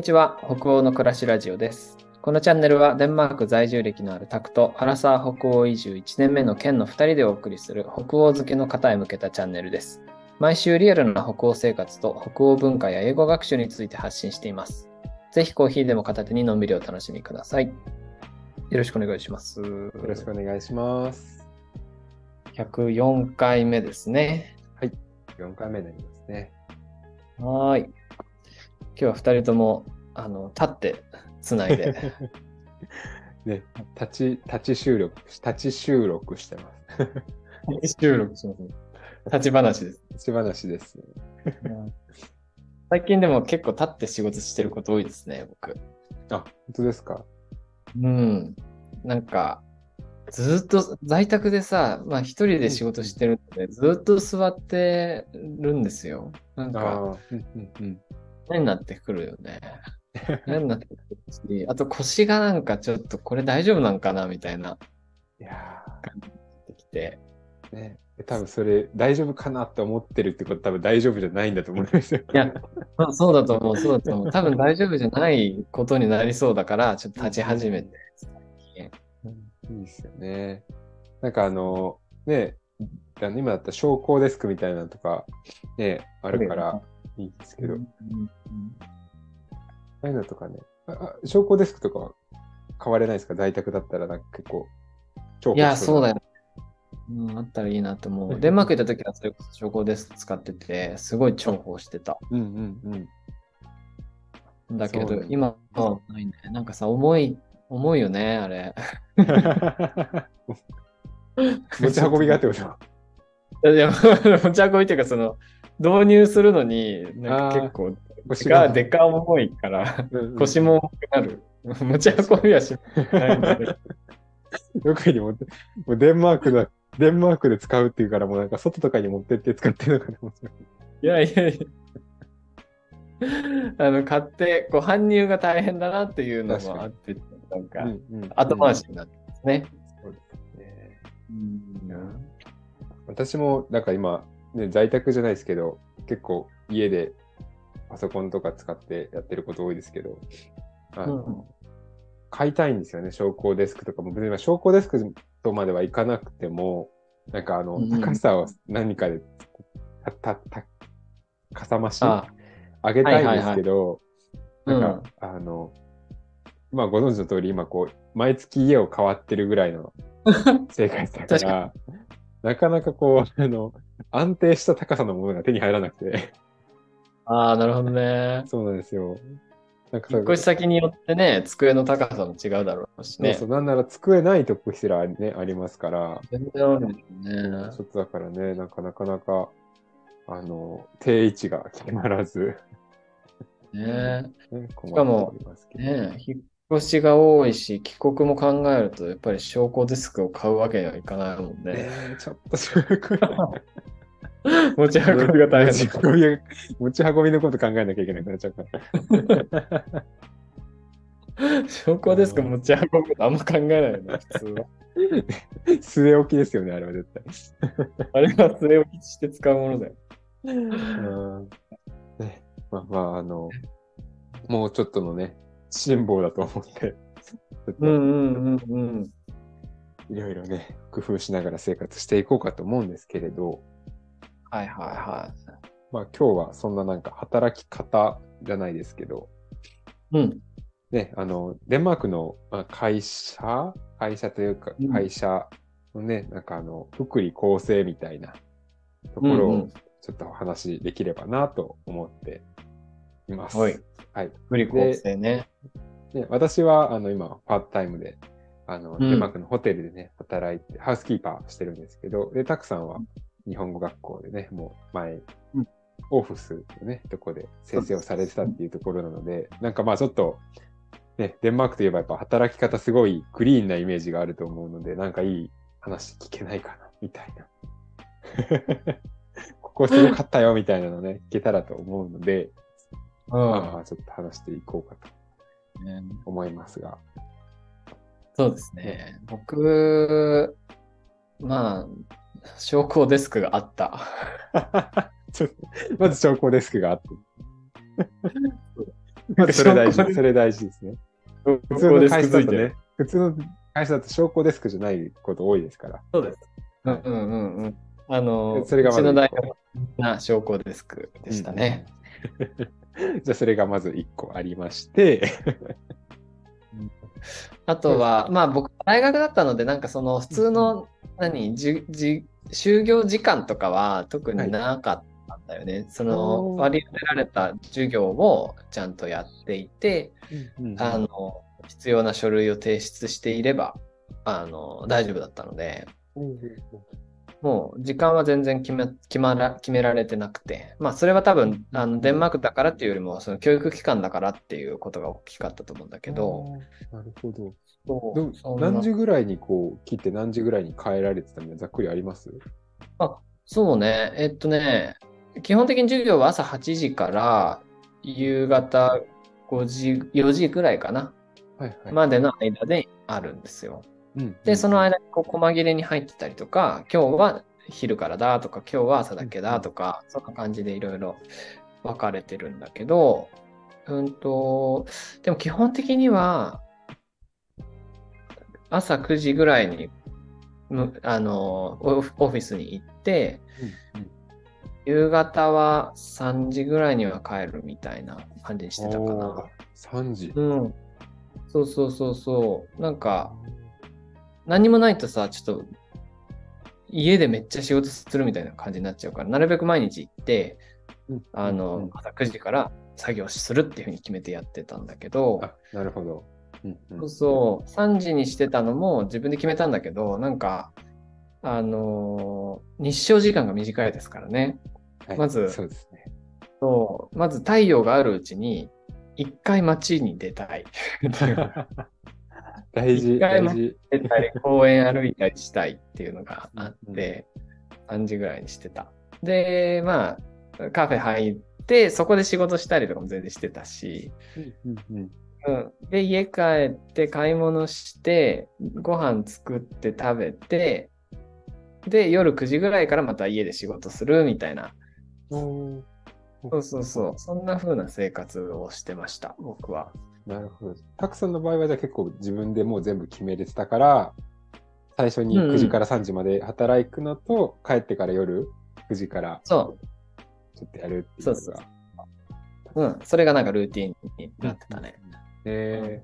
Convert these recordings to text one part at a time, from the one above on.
にちは。北欧の暮らしラジオです。このチャンネルはデンマーク在住歴のあるタクとアラサー北欧移住1年目の県の2人でお送りする北欧好きの方へ向けたチャンネルです。毎週リアルな北欧生活と北欧文化や英語学習について発信しています。ぜひコーヒーでも片手にのんびりお楽しみください。よろしくお願いします。よよろしくお願いします。104回目ですね。4回目になりますね。はーい。今日は2人ともあの立ってつないで。ね、立ち、立ち収録、立ち収録してます。収録します、ね。立ち話です。立ち話です。最近でも結構立って仕事してること多いですね、僕。あ、本当ですか？うん。なんか、ずっと在宅でさ、まあ一人で仕事してるので、ずっと座ってるんですよ。なんか、うんうんうん。嫌になってくるよね。嫌になってくるし、あと腰がなんかちょっとこれ大丈夫なんかなみたいな、いやってきて。ーね、多分それ大丈夫かなって思ってるってこと多分大丈夫じゃないんだと思うんですよ。いや、そうそうだと思う、そうだと思う。多分大丈夫じゃないことになりそうだから、ちょっと立ち始めて、最近。いいですよね。なんかあの、ね、今だったら昇降デスクみたいなのとか、ね、あるからいいですけど、うんああいうのとかね、ああ昇降デスクとかは買われないですか？在宅だったらなんか結構重いや、そうだよ。よ。うん、あったらいいなと思う。うんデンマーク行った時はそれこそ昇降デスク使ってて、すごい重宝してた。うんうんうん。だけどそうなん、だ今はないね。なんかさ、重い、重いよね、あれ。持ち運びがってこと？いや、持ち運びっていうか、その、導入するのに、なんか結構、腰がでか重いから、腰も重くなる。持ち運びはしないんだけど。どこに持って、もうデンマークだ、デンマークで使うっていうから、もうなんか外とかに持ってって使ってるのかと思っていやいやいや。あの、買って、こう、搬入が大変だなっていうのもあって、なんか、後回しになってますね。そうですね。うん私もなんか今、ね、在宅じゃないですけど、結構家でパソコンとか使ってやってること多いですけど、あのうん。買いたいんですよね、昇降デスクとかも。別に昇降デスクとまではいかなくても、なんかあの、うん。高さを何かで、た、た、た、かさ増しあ、上げたいんですけど、なんか、あの、まあご存知の通り今こう、毎月家を変わってるぐらいの 生活だか確ら、なかなかこう、あの、安定した高さのものが手に入らなくて、あー、なるほどね。そうなんですよ。なんか引っ越し先によってね、机の高さも違うだろうしね。そうそう、なんなら机ないとこすらね、ありますから、全然あるよね。ちょっとだからね、なんかなかなか、あの、定位置が決まらず、ね ね、困かも。ね引っ越しが多いし、帰国も考えると、やっぱり昇降デスクを買うわけにはいかないもんねね。えちょっとそれこ持ち運びが大持ち。運びが持ち運びのこと考えなきゃいけなくなっちゃうか？ら。昇降デスク持ち運ぶことあんま考えないよね、普通は。据え置きですよね、あれは絶対。あれは据え置きして使うものだよ。うんね、まあまあ、あの、もうちょっとのね、辛抱だと思って、うんうんうんうん。いろいろね、工夫しながら生活していこうかと思うんですけれど、はいはいはまあ今日はそんななんか働き方じゃないですけど、い。うん。ね、あの、デンマークのまあ会社会社というかうん、会社のね、なんかあの、福利厚生みたいなところをうんうんちょっとお話しできればなと思っています。はい。はい。福利厚生ね。で私は、あの、今、パートタイムで、あの、んデンマークのホテルでね、働いて、ハウスキーパーしてるんですけど、で、たくさんは日本語学校でね、もう前、うんオフィスのね、とこで先生をされてたっていうところなので、なんかまあちょっと、ね、デンマークといえばやっぱ働き方すごいクリーンなイメージがあると思うので、なんかいい話聞けないかな、みたいな。ここすごかったよ、みたいなのね、聞けたらと思うので、うまあまん。あちょっと話していこうかとね思いますが。そうですね。僕、まあ、昇降デスクがあった。まず昇降デスクがあって。それ大証拠事、それ大事ですね。普通の会社だとね普通の会社だと証拠デスクじゃないこと多いですから。そうです。うんうんうんうん。あの、それがうちの大学な証拠デスクでしたね。じゃあそれがまず1個ありまして、あとは、まあ僕、大学だったので、なんかその普通の、何、じじ就業時間とかは特になかったんだよね。そのおー。割り当てられた授業をちゃんとやっていて、あの、必要な書類を提出していれば、あの、大丈夫だったので、もう時間は全然決め決まら決められてなくて、まあそれは多分あのデンマークだからっていうよりも、その教育機関だからっていうことが大きかったと思うんだけど、なるほど。そう。何時ぐらいにこう切って何時ぐらいに帰られてたのざっくりあります？そうね、えっとね、基本的に授業は朝8時から夕方5時、4時ぐらいかな、はいはい。までの間であるんですよ。うんで、その間にこう細切れに入ってたりとか、今日は昼からだとか、今日は朝だけだとか、そんな感じでいろいろ分かれてるんだけど、うんと、でも基本的には、朝9時ぐらいに、むあの、オフィスに行って、うんうん夕方は3時ぐらいには帰るみたいな感じにしてたかおなー。3時。うん。そうそうそうそう。なんか、何もないとさ、ちょっと、家でめっちゃ仕事するみたいな感じになっちゃうから、なるべく毎日行って、うんあの、朝9時から作業するっていうふうに決めてやってたんだけど、あ、なるほど。うんうんそうそう、3時にしてたのも自分で決めたんだけど、なんか、あのー日照時間が短いですからね。はいまずそうですね。そう、まず太陽があるうちに、一回街に出たい。大事、大事。出たり、公園歩いたりしたいっていうのがあって、3時ぐらいにしてた。で、まあ、カフェ入って、そこで仕事したりとかも全然してたし、うんうんで、家帰って買い物して、ご飯作って食べて、で、夜9時ぐらいからまた家で仕事するみたいな。そうそうそう。そんな風な生活をしてました、僕は。なるほど。たくさんの場合はじゃあ結構自分でもう全部決めれてたから、最初にうんうん9時から3時まで働くのと、帰ってから夜9時からそちょっとやるっていうのが。そうそうう。うん。それがなんかルーティンになってたね。え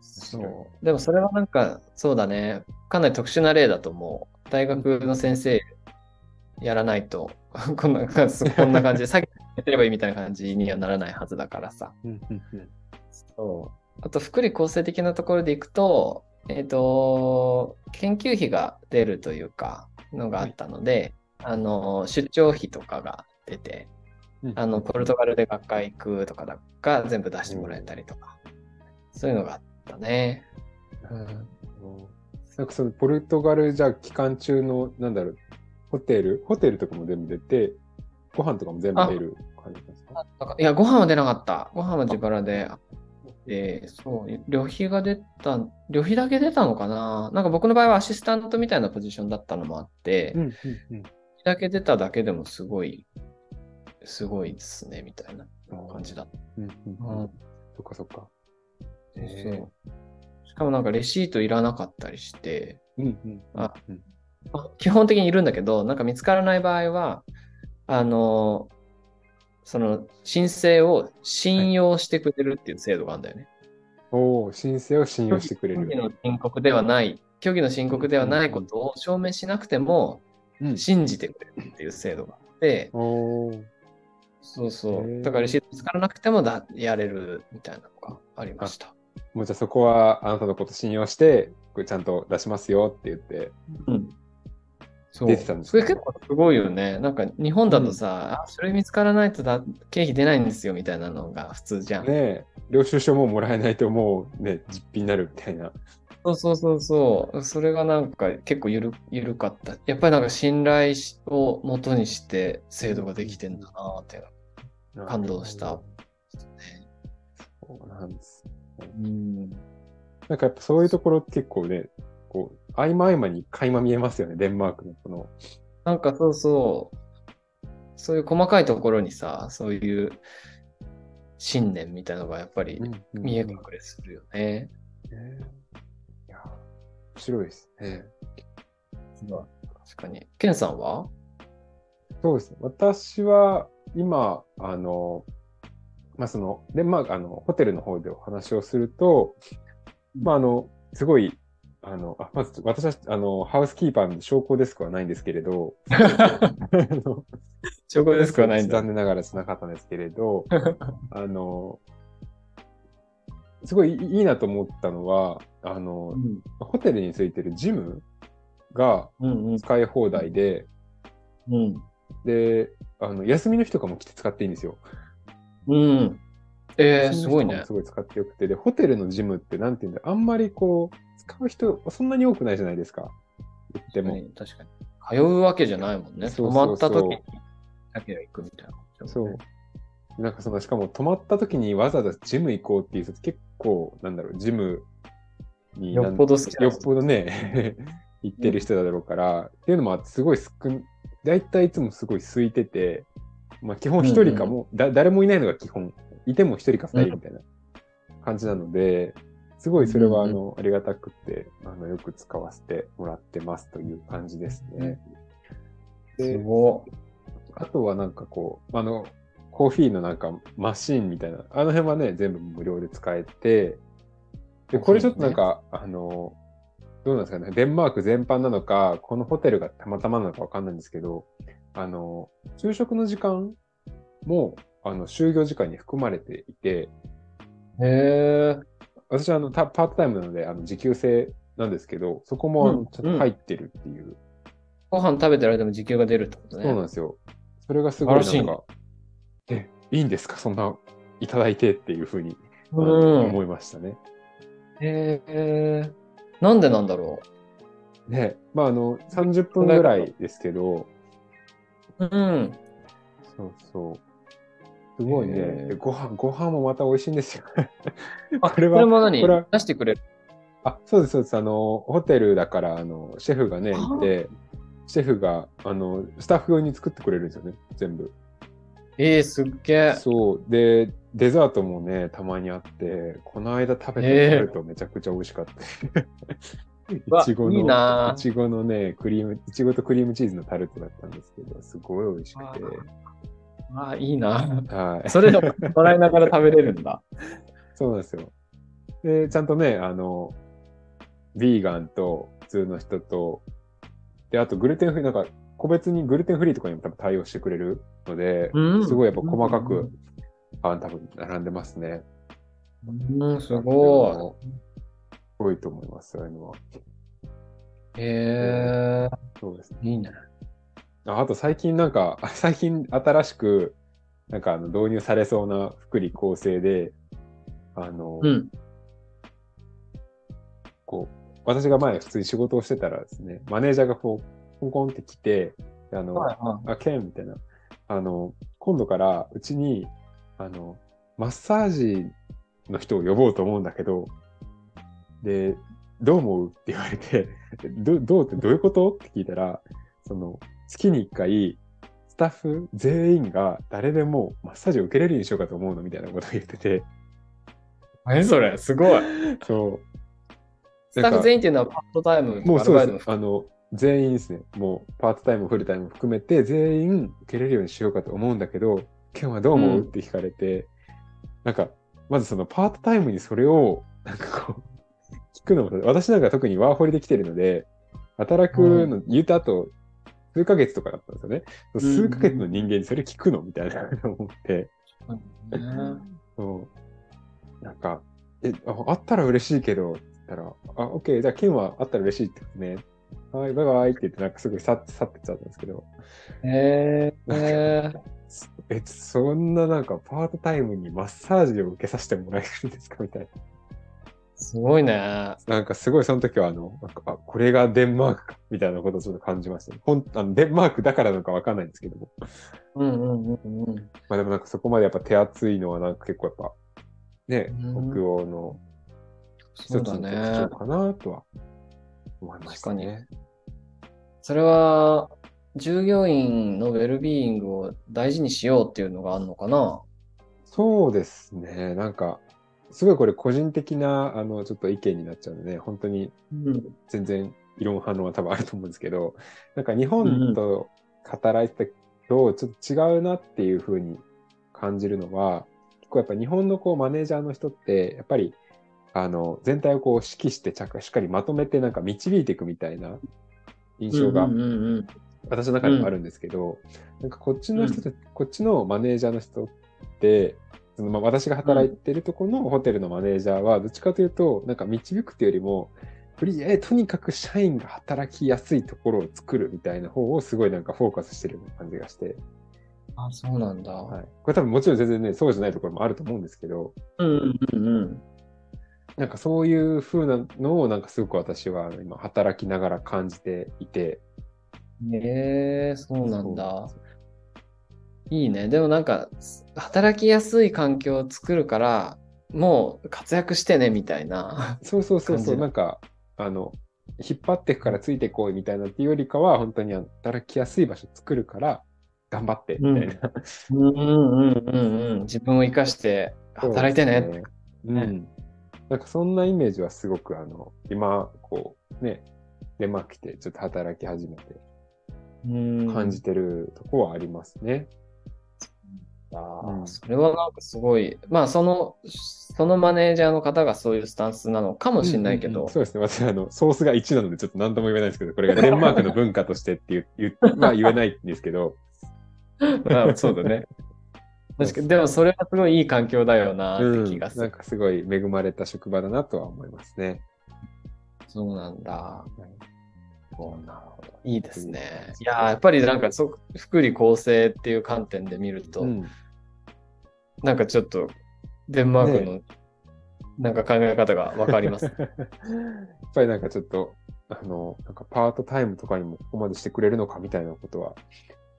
そう。でもそれはなんか、そうだね。かなり特殊な例だと思う。大学の先生やらないと、こんなこんな感じで、さっきやってればいいみたいな感じにはならないはずだからさ。ーうんうんうんそう。あと、福利厚生的なところでいくと、えっ、と、研究費が出るというか、のがあったので、あの、出張費とかが出て、うんあの、ポルトガルで学会行くとかだが全部出してもらえたりとか、そういうのがあったね。うんなんかそのポルトガルじゃあ期間中の、なんだろう、ホテル？ホテルとかも全部出て、ご飯とかも全部出る感じですかいや、ご飯は出なかった。ご飯は自腹で。で、そう、旅費が出た、旅費だけ出たのかななんか僕の場合はアシスタントみたいなポジションだったのもあって、うんうんうんだけ出ただけでもすごい、すごいですね、みたいな感じだった。うんうんううんん。そっかそっか。そう。しかもなんかレシートいらなかったりして、うんうんあうんあ基本的にいるんだけど、なんか見つからない場合は、あの、その申請を信用してくれるっていう制度があるんだよね。おお、申請を信用してくれる。虚偽の申告ではない、虚偽の申告ではないことを証明しなくてもうん信じてくれるっていう制度があって、おーそうそう。だからレシート見つからなくてもだやれるみたいなのがありました。もうじゃあそこはあなたのこと信用して、これちゃんと出しますよって言って。うん。そう。出てたんですねそれ結構すごいよね。なんか日本だとさ、あ、それ見つからないとだ経費出ないんですよみたいなのが普通じゃん。ねえ、領収書ももらえないともうね、実費になるみたいな。そうそうそうそう。それがなんか結構ゆる、ゆるかった。やっぱりなんか信頼しを元にして制度ができてんだなっていうの。感動したそうなんです。うん。なんかやっぱそういうところって結構ね、こう、合間合間に垣間見えますよね、デンマークのこの。なんかそうそう。そういう細かいところにさ、そういう、信念みたいなのがやっぱり見え隠れするよね。ねいや、面白いですね。確かに。ケンさんは？そうですね。私は今、あの、まあ、その、で、まあ、あの、ホテルの方でお話をすると、まあ、あの、すごい、あの、あまず、私は、あの、ハウスキーパーの証拠デスクはないんですけれど、証拠デスクはないんだ。残念ながらしなかったんですけれど、あの、すごいいいなと思ったのは、あの、うんホテルについてるジムがうん使い放題で、うん。で、あの、休みの日とかも来て使っていいんですよ。うん。えー、すごいねす。ごい使ってよくて、で、ホテルのジムってなんていうんだあんまりこう、使う人そんなに多くないじゃないですか。言っても。確かに。通うわけじゃないもんね。そうそうそう泊まった時にだけは行くみたいな、そう。なんかその、しかも泊まった時にわざわざジム行こうっていう結構、なんだろう、ジムによっぽど好きよっぽどね、行ってる人だろうから、っていうのもすごい少ん、大体いつもすごい空いてて、まあ基本一人かも、だ、誰もいないのが基本、いても一人か二人みたいな感じなので、すごいそれはあうんの、ありがたくて、あの、よく使わせてもらってますという感じですね。すごあとはなんかこう、あの、コーヒーのなんかマシーンみたいな、あの辺はね、全部無料で使えて、で、これちょっとなんか、あの、どうなんですかね、デンマーク全般なのか、このホテルがたまたまなのかわかんないんですけど、あの、昼食の時間も、あの、就業時間に含まれていて、い。へえ。私はあの、たパートタイムなので、あの、時給制なんですけど、そこもちょっと入ってるっていう、ご飯食べてる間も時給が出るってことね。そうなんですよ。それがすごいなんか、え、いいんですか？そんないただいてっていうふうに、うん。思いましたね。へえ。なんでなんだろね、まああの、30分ぐらいですけど、う。うん。そうそう。すごいね。へーでご飯、ご飯もまた美味しいんですよ。あ、これはも何？これは出してくれる？あ、そうです、そうです。あの、ホテルだから、あの、シェフがね、いて、シェフが、あの、スタッフ用に作ってくれるんですよね、全部。ええすっげえ。そう。で、デザートもね、たまにあって、この間食べたへータルトめちゃくちゃ美味しかった。わいちごの、ないちごのね、クリーム、いちごとクリームチーズのタルトだったんですけど、すごい美味しくて。あ、いいな。はい。それでももらいながら食べれるんだ。そうなんですよ。で、ちゃんとね、あの、ビーガンと普通の人と、で、あとグルテンフリー、なんか、個別にグルテンフリーとかにも多分対応してくれるので、うんすごいやっぱ細かく、あ多分並んでますね。うん、すご多いと思います、そういうのは。い。へえそうですね。いいね。ああと最近なんか、最近新しく、なんかあの導入されそうな福利厚生で、あの、うん。こう、私が前普通に仕事をしてたらですね、マネージャーがこう、コンコンって来て、あの、はいはあ、ケンみたいな、あの、今度からうちに、あの、マッサージの人を呼ぼうと思うんだけど、で、どう思うって言われて、どどうってどういうこと？って聞いたら、その、月に一回、スタッフ全員が誰でもマッサージを受けれるようにしようかと思うのみたいなことを言ってて、何それすごい。そう。スタッフ全員っていうのはパートタイムともうそうです。あの、全員ですね。もう、パートタイム、フルタイム含めて、全員受けれるようにしようかと思うんだけど、ケンはどう思う、うんって聞かれて、なんか、まずそのパートタイムにそれを、なんかこう、聞くのも、私なんか特にワーホリで来てるので、働くの、言うた後、数ヶ月とかだったんですよね。ん数ヶ月の人間にそれ聞くのみたいな。思って、うんそう。なんか、え、ああったら嬉しいけど、って言ったら、あ、オッケー、じゃあ、ケンはあったら嬉しいってことね。はい、バイバイって言って、なんかすごい去って去ってっちゃったんですけど、へええ、そんななんかパートタイムにマッサージを受けさせてもらえるんですかみたいすごいね。な。なんかすごいその時はあの、なんか、あ、これがデンマークか、みたいなことをちょっと感じましたね。ほんあのデンマークだからなのかわかんないんですけども。うんうんうんうん。まあでもなんかそこまでやっぱ手厚いのはなんか結構やっぱ、ね、うん北欧の一つの特ね徴。かなとは思いましたね。それは、従業員のウェルビーイングを大事にしようっていうのがあるのかな？そうですね。なんか、すごいこれ個人的な、あの、ちょっと意見になっちゃうので、本当にうん。全然異論反論は多分あると思うんですけど、なんか日本と働いてたとちょっと違うなっていうふうに感じるのは、結構やっぱ日本のこうマネージャーの人って、やっぱり、あの、全体をこう指揮してちゃかしっかりまとめてなんか導いていくみたいな印象が私の中でもあるんですけど、なんかこっちの人た、こっちのマネージャーの人って、そのまあ私が働いてるところのホテルのマネージャーは、どっちかというと、なんか導くというよりも、とりあえずとにかく社員が働きやすいところを作るみたいな方をすごいなんかフォーカスしてるような感じがして、あ、そうなんだ。はい、これ多分もちろん全然ね、そうじゃないところもあると思うんですけど、うんうんうんうん。なんかそういう風なのをなんかすごく私は今働きながら感じていて、へえそうなんだ。いいね。でもなんか、働きやすい環境を作るから、もう活躍してねみたいな。そうそうそうそう、なんか、あの、引っ張っていくからついていこうみたいなっていうよりかは、本当に働きやすい場所作るから、頑張ってみたいな。うんうんうんうんうん。自分を生かして働いてね。ねうん。なんかそんなイメージはすごく、あの、今、こう、ね、デンマーク来てちょっと働き始めてうん感じてるとこはありますね。あーうんそれはなんかすごい、まあその、そのマネージャーの方がそういうスタンスなのかもしれないけどうんうんうん、そうですね。私、あの、ソースが1なのでちょっと何とも言えないんですけど、これがデンマークの文化としてってい う、まあ言えないんですけど、まあそうだね。確かに、でもそれはすごいいい環境だよなって気がする。なんかすごい恵まれた職場だなとは思いますね。そうなんだ。そうなるほど。いいですね。いやーやっぱりなんかそ福利厚生っていう観点で見ると、うんなんかちょっとデンマークのなんか考え方がわかります。やっぱりなんかちょっと、あの、なんかパートタイムとかにもここまでしてくれるのかみたいなことは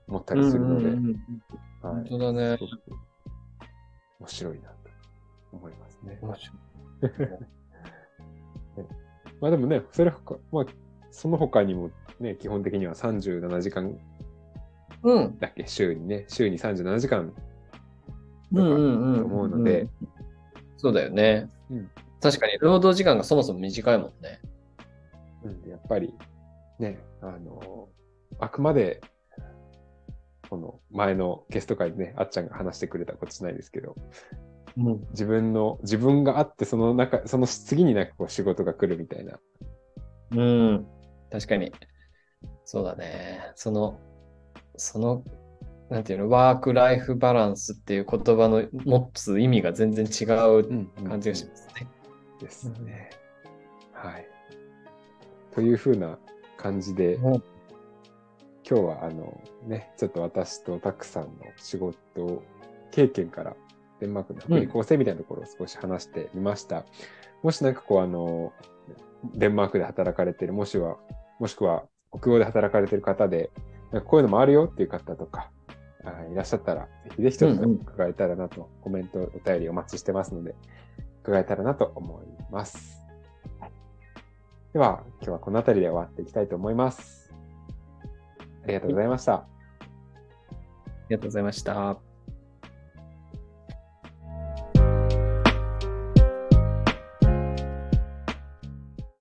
思ったりするので、本当だね面白いなと思いますね。面白い まあでもね、それほか、まあ、その他にもね、基本的には37時間うん。だっけ、週にね、週に37時間うんうんうん。と思うので、そうだよね。うん確かに労働時間がそもそも短いもんね。うん、やっぱりね、あの、あくまで、この前のゲスト会でね、あっちゃんが話してくれたことじゃないですけど、うん。自分の、自分があって、その中、その次になんかこう仕事が来るみたいな。うん。確かに。そうだね。その、その、なんていうの、ワークライフバランスっていう言葉の持つ意味が全然違う感じがしますね。ですね。はい。というふうな感じで、うん今日はあのね、ちょっと私とたくさんの仕事経験からデンマークの福利厚生みたいなところを少し話してみました。もしなんかこうあの、デンマークで働かれてる、もしは、もしくは北欧で働かれてる方で、なんかこういうのもあるよっていう方とか、あいらっしゃったら、ぜひぜひとうんうん伺えたらなと、コメント、お便りお待ちしてますので、伺えたらなと思います。はいでは、今日はこの辺りで終わっていきたいと思います。ありがとうございました。ありがとうございました。